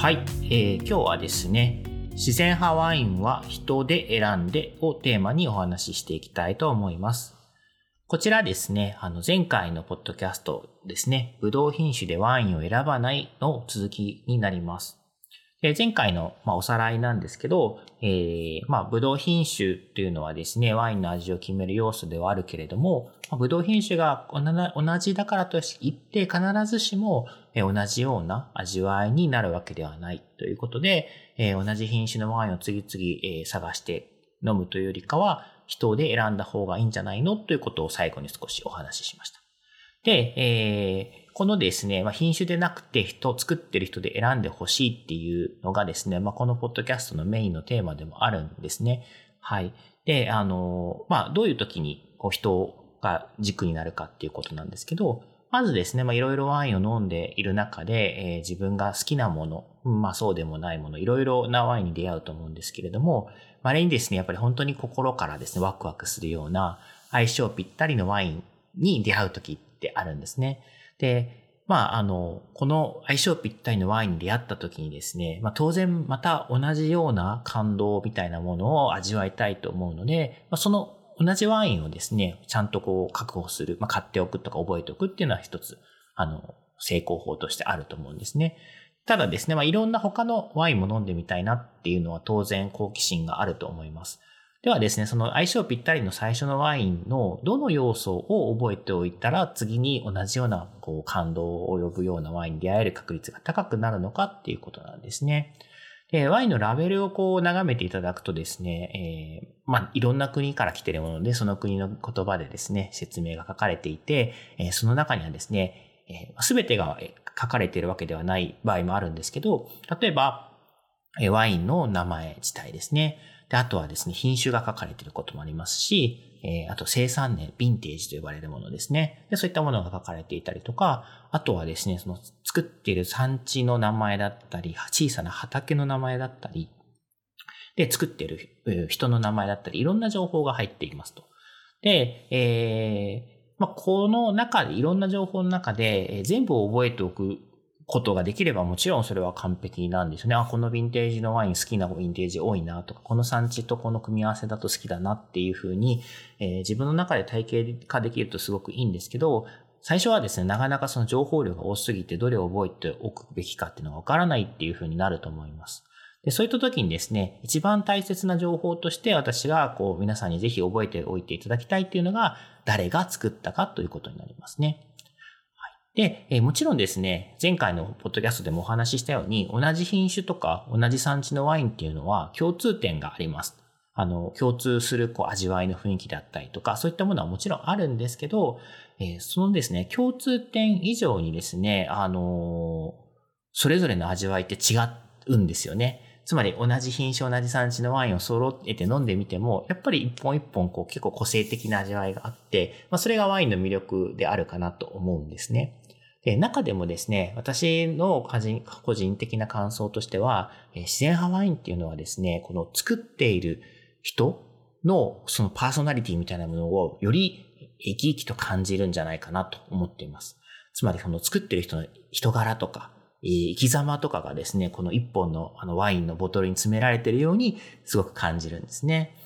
はい、えー今日はですね、自然派ワインは人で選んでをテーマにお話ししていきたいと思います。こちらですね、あの前回のポッドキャストですね、ぶどう品種でワインを選ばないの続きになります。で前回の、ま、おさらいなんですけど、えー、まあ、ブドウ品種というのはですね、ワインの味を決める要素ではあるけれども、まあ、ブドウ品種が同じだからといって必ずしも同じような味わいになるわけではないということで、えー同じ品種のワインを次々、え探して飲むというよりかは、人で選んだ方がいいんじゃないの？ということを最後に少しお話ししました。で、えーこのですね、まあ、品種でなくて人、作ってる人で選んでほしいっていうのがですね、まあ、このポッドキャストのメインのテーマでもあるんですね。はい。で、あの、まあ、どういう時にこう人が軸になるかっていうことなんですけど、まずですね、まあ、いろいろワインを飲んでいる中で、えー自分が好きなもの、まあそうでもないもの、いろいろなワインに出会うと思うんですけれども、稀にですね、やっぱり本当に心からですね、ワクワクするような相性ぴったりのワインに出会う時ってあるんですね。で、まあ、あの、この相性ぴったりのワインに出会った時にですね、まあ当然また同じような感動みたいなものを味わいたいと思うので、まあ、その同じワインをですね、ちゃんとこう確保する、まあ、買っておくとか覚えておくっていうのは一つ、あの、成功法としてあると思うんですね。ただですね、まあ、いろんな他のワインも飲んでみたいなっていうのは当然好奇心があると思います。ではですね、その相性ぴったりの最初のワインのどの要素を覚えておいたら次に同じようなこう感動を呼ぶようなワインに出会える確率が高くなるのかっていうことなんですね。で、ワインのラベルをこう眺めていただくとですね、えーまあ、いろんな国から来ているもので、その国の言葉でですね、説明が書かれていて、えーその中にはですね、すべてが書かれているわけではない場合もあるんですけど、例えば、えーワインの名前自体ですね。で、あとはですね、品種が書かれていることもありますし、えーあと生産年、ヴィンテージと呼ばれるものですね。で、そういったものが書かれていたりとか、あとはですね、その作っている産地の名前だったり、小さな畑の名前だったり、で、作っている人の名前だったり、いろんな情報が入っていますと。で、えーまあ、この中で、いろんな情報の中で、全部を覚えておくことができればもちろんそれは完璧なんですね。あ、このヴィンテージのワイン好きなヴィンテージ多いなとか、この産地とこの組み合わせだと好きだなっていうふうに、えー自分の中で体系化できるとすごくいいんですけど、最初はですね、なかなかその情報量が多すぎてどれを覚えておくべきかっていうのがわからないっていうふうになると思います。で、そういった時にですね、一番大切な情報として私がこう皆さんにぜひ覚えておいていただきたいっていうのが、誰が作ったかということになりますね。で、えもちろんですね、前回のポッドキャストでもお話ししたように、同じ品種とか同じ産地のワインっていうのは共通点があります。あの、共通するこう味わいの雰囲気だったりとか、そういったものはもちろんあるんですけど、えそのですね、共通点以上にですね、あのそれぞれの味わいって違うんですよね。つまり同じ品種、同じ産地のワインを揃えて飲んでみても、やっぱり一本一本こう結構個性的な味わいがあって、まあ、それがワインの魅力であるかなと思うんですね。で中でもですね、私の個人個人的な感想としては、自然派ワインっていうのはですね、この作っている人のそのパーソナリティみたいなものをより生き生きと感じるんじゃないかなと思っています。つまりその作ってる人の人柄とか、生き様とかがですね、この一本のあのワインのボトルに詰められているようにすごく感じるんですね。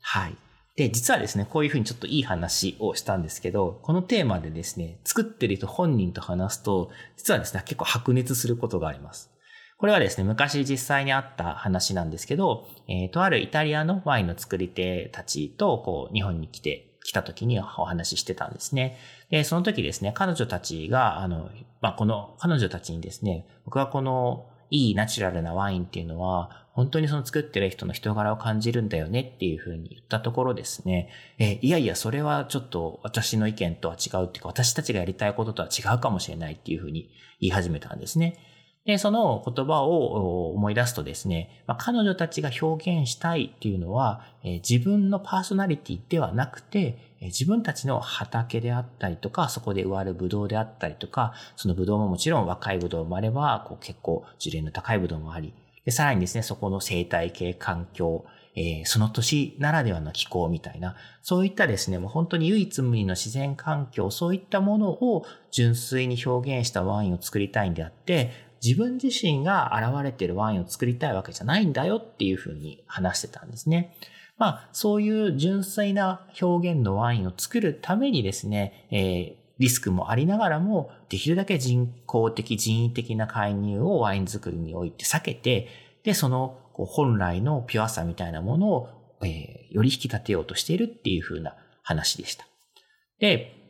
はい。で、実はですね、こういうふうにちょっといい話をしたんですけど、このテーマでですね、作ってる人本人と話すと、実はですね、結構白熱することがあります。これはですね、昔実際にあった話なんですけど、えーとあるイタリアのワインの作り手たちと、こう、日本に来て、来た時にお話ししてたんですね。で、その時ですね、彼女たちが、あの、まあ、この、彼女たちにですね、僕はこの、いいナチュラルなワインっていうのは、本当にその作ってる人の人柄を感じるんだよねっていうふうに言ったところですね、えいやいや、それはちょっと私の意見とは違うっていうか、私たちがやりたいこととは違うかもしれないっていうふうに言い始めたんですね。で、その言葉を思い出すとですね、まあ、彼女たちが表現したいっていうのは、え自分のパーソナリティではなくて、え自分たちの畑であったりとか、そこで植わるブドウであったりとか、そのブドウももちろん若いブドウもあれば、こう結構樹齢の高いブドウもあり、で、さらにですね、そこの生態系、環境、えー、その年ならではの気候みたいな、そういったですね、もう本当に唯一無二の自然環境、そういったものを純粋に表現したワインを作りたいんであって、自分自身が現れているワインを作りたいわけじゃないんだよっていうふうに話してたんですね。まあ、そういう純粋な表現のワインを作るためにですね、えー、リスクもありながらも、できるだけ人工的、人為的な介入をワイン作りにおいて避けて、で、その本来のピュアさみたいなものを、えー、より引き立てようとしているっていうふうな話でした。で、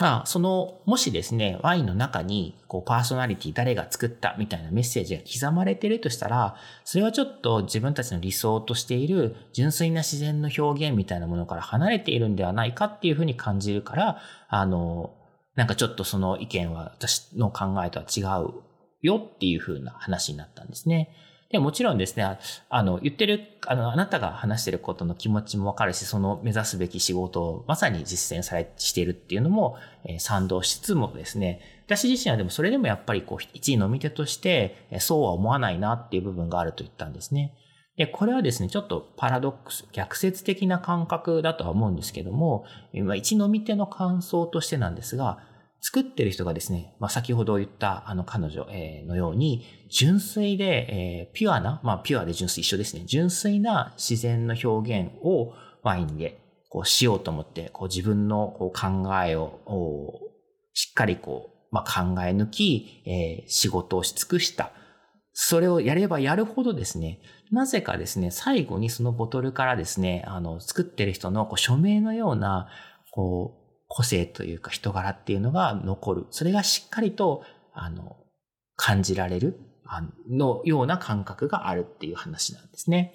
まあ、その、もしですね、ワインの中に、こう、パーソナリティ誰が作ったみたいなメッセージが刻まれているとしたら、それはちょっと自分たちの理想としている純粋な自然の表現みたいなものから離れているんではないかっていうふうに感じるから、あの、なんかちょっとその意見は私の考えとは違うよっていうふうな話になったんですね。で、もちろんですね、あの、言ってる、あの、あなたが話してることの気持ちもわかるし、その目指すべき仕事をまさに実践されしているっていうのも、えー、賛同しつつもですね、私自身はでもそれでもやっぱりこう、一位飲み手として、そうは思わないなっていう部分があると言ったんですね。で、これはですね、ちょっとパラドックス、逆説的な感覚だとは思うんですけども、今、一飲み手の感想としてなんですが、作ってる人がですね、まあ、先ほど言ったあの彼女のように、純粋で、えー、ピュアな、まあ、ピュアで純粋一緒ですね。純粋な自然の表現をワインでこうしようと思って、こう自分のこう考えをしっかりこう、まあ、考え抜き、えー、仕事をし尽くした。それをやればやるほどですね、なぜかですね、最後にそのボトルからですね、あの、作ってる人のこう署名のような、こう、個性というか人柄っていうのが残る。それがしっかりと、あの、感じられる、あのような感覚があるっていう話なんですね。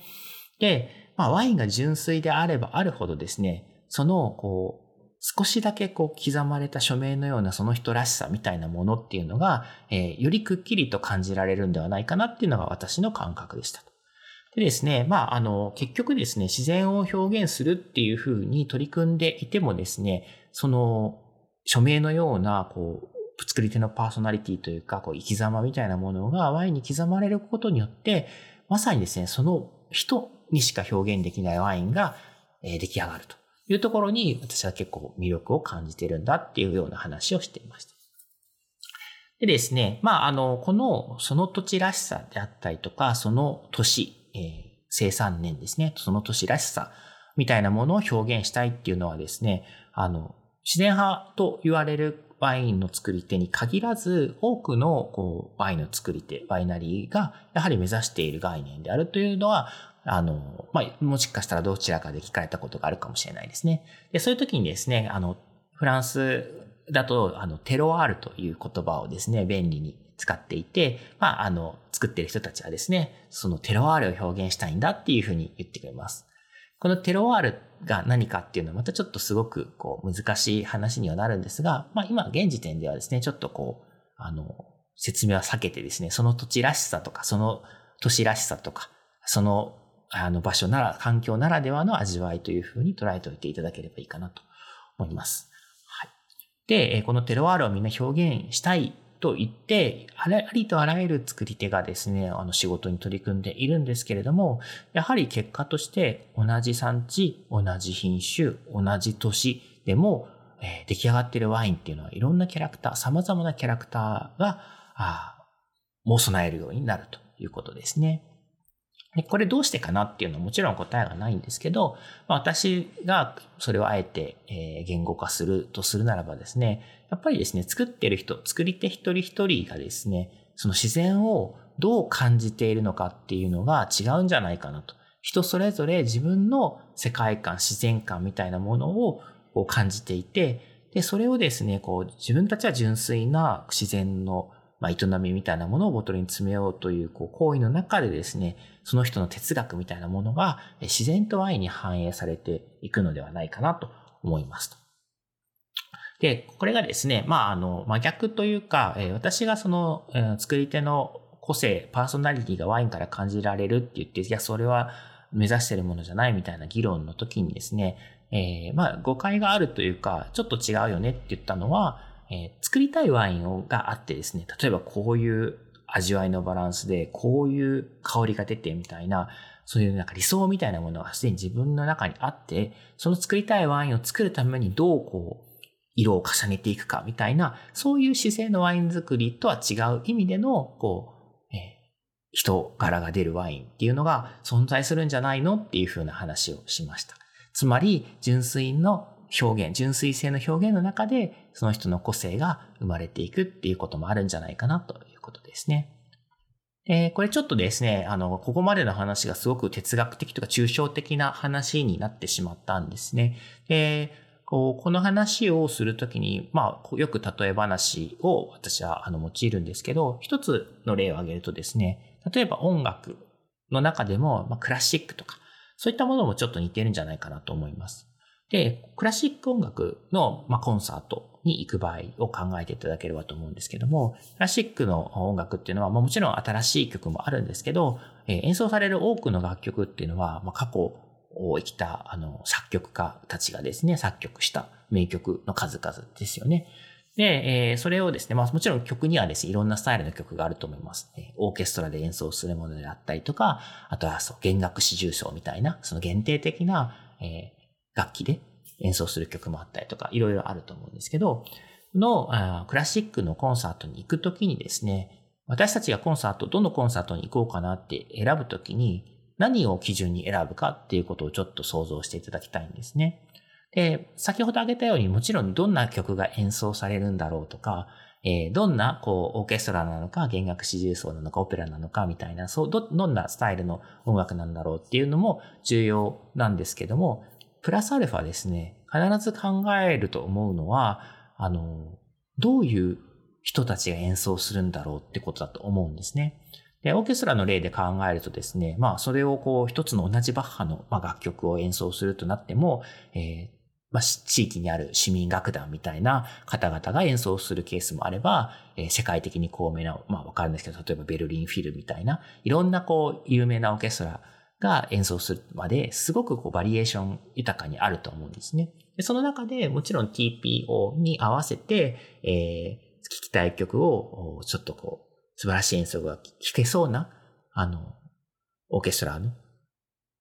で、まあ、ワインが純粋であればあるほどですね、その、こう、少しだけこう刻まれた署名のようなその人らしさみたいなものっていうのが、えー、よりくっきりと感じられるんではないかなっていうのが私の感覚でしたと。でですね、まあ、あの、結局ですね、自然を表現するっていうふうに取り組んでいてもですね、その、署名のような、こう、作り手のパーソナリティというか、こう、生き様みたいなものがワインに刻まれることによって、まさにですね、その人にしか表現できないワインが、出来上がるというところに、私は結構魅力を感じてるんだっていうような話をしていました。でですね、まあ、あの、この、その土地らしさであったりとか、その年、えー、生産年ですね、その年らしさみたいなものを表現したいっていうのはですね、あの、自然派と言われるワインの作り手に限らず、多くのこうワインの作り手、ワイナリーがやはり目指している概念であるというのは、あの、まあ、もしかしたらどちらかで聞かれたことがあるかもしれないですね。で、そういう時にですね、あの、フランスだと、あの、テロワールという言葉をですね、便利に使っていて、まあ、あの、作ってる人たちはですね、そのテロワールを表現したいんだっていうふうに言ってくれます。このテロワールが何かっていうのはまたちょっとすごくこう難しい話にはなるんですが、まあ今現時点ではですね、ちょっとこう、あの、説明は避けてですね、その土地らしさとか、その都市らしさとか、そのあの場所なら、環境ならではの味わいというふうに捉えておいていただければいいかなと思います。はい。で、このテロワールをみんな表現したいと言って、ありとあらゆる作り手がですね、あの仕事に取り組んでいるんですけれども、やはり結果として同じ産地、同じ品種、同じ年でも、えー、出来上がっているワインっていうのはいろんなキャラクター、様々なキャラクターが、あもう備えるようになるということですね。でこれどうしてかなっていうのはもちろん答えがないんですけど、まあ、私がそれをあえて、言語化するとするならばですね、やっぱりですね、作ってる人、作り手一人一人がですね、その自然をどう感じているのかっていうのが違うんじゃないかなと。人それぞれ自分の世界観、自然観みたいなものをこう感じていて、で、それをですね、こう自分たちは純粋な自然のまあ、営みみたいなものをボトルに詰めようという、こう、行為の中でですね、その人の哲学みたいなものが自然とワインに反映されていくのではないかなと思いますと。で、これがですね、まあ、あの、真逆というか、え私がその、え作り手の個性、パーソナリティがワインから感じられるって言って、いや、それは目指してるものじゃないみたいな議論の時にですね、えー、まあ、誤解があるというか、ちょっと違うよねって言ったのは、えー、作りたいワインをがあってですね、例えばこういう味わいのバランスで、こういう香りが出てみたいな、そういうなんか理想みたいなものがすでに自分の中にあって、その作りたいワインを作るためにどうこう、色を重ねていくかみたいな、そういう姿勢のワイン作りとは違う意味での、こう、えー、人柄が出るワインっていうのが存在するんじゃないのっていうふうな話をしました。つまり、純粋の表現、純粋性の表現の中で、その人の個性が生まれていくっていうこともあるんじゃないかなということですね。えー、これちょっとですね、あの、ここまでの話がすごく哲学的とか抽象的な話になってしまったんですね。で、こう、この話をするときに、まあ、よく例え話を私はあの用いるんですけど、一つの例を挙げるとですね、例えば音楽の中でも、まあ、クラシックとか、そういったものもちょっと似てるんじゃないかなと思います。で、クラシック音楽の、まあ、コンサートに行く場合を考えていただければと思うんですけども、クラシックの音楽っていうのは、まあ、もちろん新しい曲もあるんですけど、えー、演奏される多くの楽曲っていうのは、まあ、過去を生きた、あの、作曲家たちがですね、作曲した名曲の数々ですよね。で、えー、それをですね、まあもちろん曲にはですね、いろんなスタイルの曲があると思います。オーケストラで演奏するものであったりとか、あとはそう、弦楽四重奏みたいな、その限定的な、えー、楽器で演奏する曲もあったりとか、いろいろあると思うんですけど、のクラシックのコンサートに行くときにですね、私たちがコンサート、どのコンサートに行こうかなって選ぶときに、何を基準に選ぶかっていうことをちょっと想像していただきたいんですね。で、先ほど挙げたようにもちろんどんな曲が演奏されるんだろうとか、えー、どんな、こう、オーケストラなのか、弦楽四重奏なのか、オペラなのか、みたいな、そう、ど、どんなスタイルの音楽なんだろうっていうのも重要なんですけども、プラスアルファですね、必ず考えると思うのは、あの、どういう人たちが演奏するんだろうってことだと思うんですね。で、オーケストラの例で考えるとですね、まあ、それをこう、一つの同じバッハの、ま、楽曲を演奏するとなっても、えー、まあ、地域にある市民楽団みたいな方々が演奏するケースもあれば、えー、世界的に高名な、まあ、わかるんですけど、例えばベルリンフィルみたいな、いろんなこう、有名なオーケストラが演奏するまで、すごくこう、バリエーション豊かにあると思うんですね。でその中でもちろん TPO に合わせて、えー、聴きたい曲をちょっとこう、素晴らしい演奏が聴けそうな、あの、オーケストラの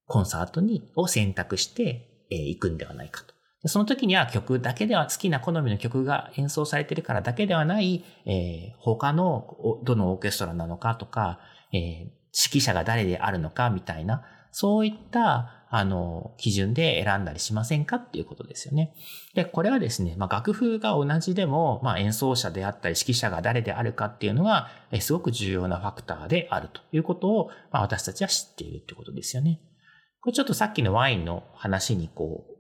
コンサートに、を選択して、えー、行くんではないかと。その時には曲だけでは、好きな好みの曲が演奏されているからだけではない、えー、他の、どのオーケストラなのかとか、えー、指揮者が誰であるのかみたいな、そういった、あの、基準で選んだりしませんかっていうことですよね。で、これはですね、まあ、楽譜が同じでも、まあ、演奏者であったり指揮者が誰であるかっていうのが、えすごく重要なファクターであるということを、まあ、私たちは知っているってことですよね。これちょっとさっきのワインの話にこう、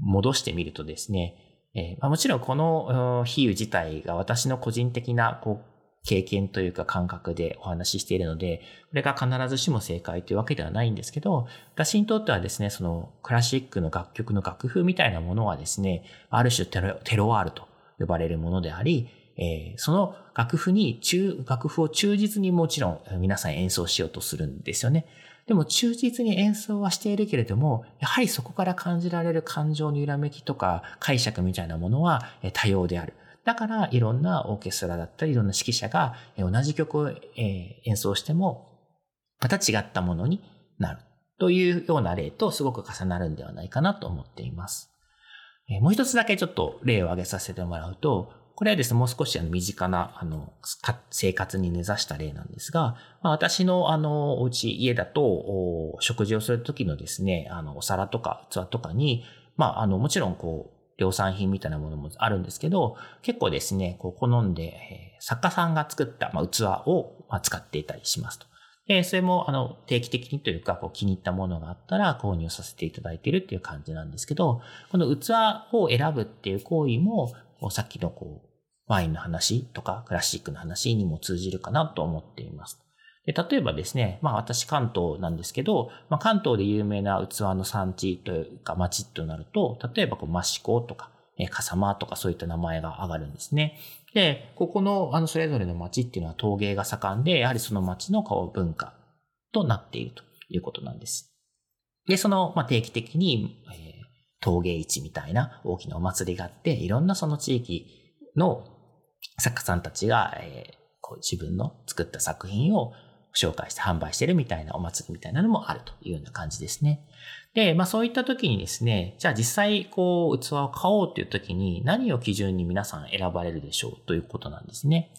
戻してみるとですね、えーまあ、もちろんこの比喩自体が私の個人的なこう経験というか感覚でお話ししているので、これが必ずしも正解というわけではないんですけど、私にとってはですね、そのクラシックの楽曲の楽譜みたいなものはですね、ある種テロテロワールと呼ばれるものであり、えー、その楽譜に中、楽譜を忠実にもちろん皆さん演奏しようとするんですよね。でも忠実に演奏はしているけれども、やはりそこから感じられる感情の揺らめきとか解釈みたいなものは多様である。だから、いろんなオーケストラだったり、いろんな指揮者が同じ曲を演奏しても、また違ったものになる。というような例とすごく重なるんではないかなと思っています。もう一つだけちょっと例を挙げさせてもらうと、これはですね、もう少しあの身近な、あの、生活に根ざした例なんですが、まあ、私のあの、お家、家だと、食事をするときのですね、あの、お皿とか器とかに、まあ、あの、もちろんこう、量産品みたいなものもあるんですけど、結構ですね、こう好んで、作家さんが作った、ま、器を、ま、使っていたりしますと。で、それも、あの、定期的にというか、こう気に入ったものがあったら購入させていただいているっていう感じなんですけど、この器を選ぶっていう行為も、さっきのこう、ワインの話とかクラシックの話にも通じるかなと思っています。で例えばですね、まあ私関東なんですけど、まあ、関東で有名な器の産地というか町となると、例えばこう益子とか、え笠間とかそういった名前が上がるんですね。で、ここのあのそれぞれの町っていうのは陶芸が盛んで、やはりその町のこう文化となっているということなんです。で、その、まあ、定期的に、えー、陶芸市みたいな大きなお祭りがあって、いろんなその地域の作家さんたちが、えー、こう自分の作った作品を紹介して販売してるみたいなお祭りみたいなのもあるというような感じですね。で、まあそういった時にですね、じゃあ実際こう器を買おうっていう時に何を基準に皆さん選ばれるでしょうということなんですね。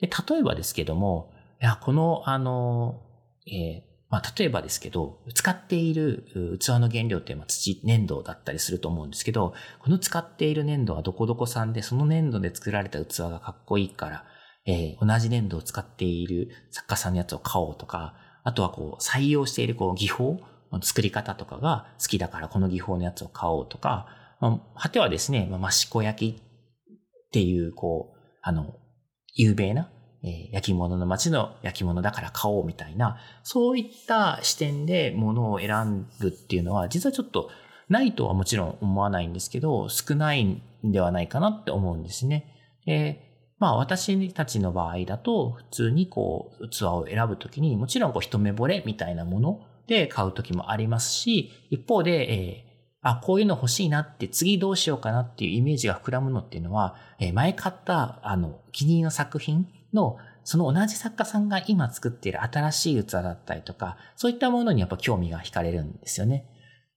で、例えばですけども、いや、このあの、えーまあ、例えばですけど、使っている器の原料って土、粘土だったりすると思うんですけど、この使っている粘土はどこどこ産で、その粘土で作られた器がかっこいいから、えー、同じ粘土を使っている作家さんのやつを買おうとか、あとはこう、採用しているこう技法の、作り方とかが好きだからこの技法のやつを買おうとか、まあ、果てはですね、まあ、益子焼きっていう、こう、あの、有名な、えー、焼き物の街の焼き物だから買おうみたいな、そういった視点で物を選ぶっていうのは、実はちょっとないとはもちろん思わないんですけど、少ないんではないかなって思うんですね。えまあ私たちの場合だと普通にこう器を選ぶときにもちろんこう一目惚れみたいなもので買うときもありますし、一方で、えー、あ、こういうの欲しいなって次どうしようかなっていうイメージが膨らむのっていうのは、えー、前買ったあの気に入りの作品のその同じ作家さんが今作っている新しい器だったりとか、そういったものにやっぱ興味が惹かれるんですよね。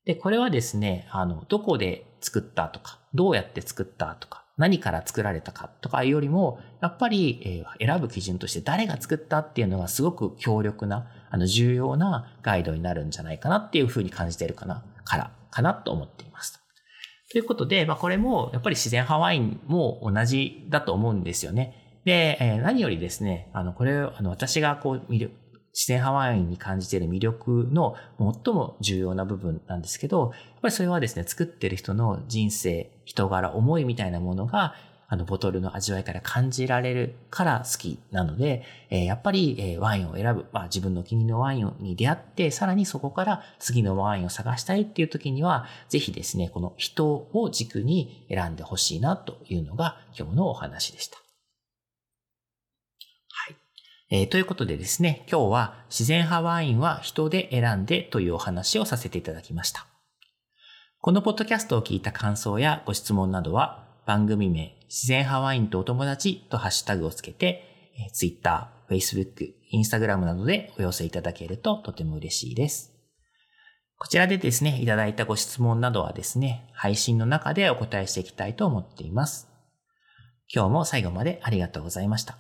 で、これはですね、あの、どこで作ったとか、どうやって作ったとか、何から作られたかとかよりも、やっぱり、選ぶ基準として誰が作ったっていうのがすごく強力な、あの重要なガイドになるんじゃないかなっていうふうに感じてるかな、からかなと思っています。ということで、まあこれもやっぱり自然派ワインも同じだと思うんですよね。で、え何よりですね、あの、これ、あの、私がこう、見る、自然派ワインに感じている魅力の最も重要な部分なんですけど、やっぱりそれはですね、作ってる人の人生、人柄、思いみたいなものが、あの、ボトルの味わいから感じられるから好きなので、えー、やっぱり、えー、ワインを選ぶ、まあ自分の気に入りのワインに出会って、さらにそこから次のワインを探したいっていう時には、ぜひですね、この人を軸に選んでほしいなというのが今日のお話でした。えー、ということでですね、今日は自然派ワインは人で選んでというお話をさせていただきました。このポッドキャストを聞いた感想やご質問などは番組名自然派ワインとお友達とハッシュタグをつけて、えー、Twitter、Facebook、Instagram などでお寄せいただけるととても嬉しいです。こちらでですね、いただいたご質問などはですね、配信の中でお答えしていきたいと思っています。今日も最後までありがとうございました。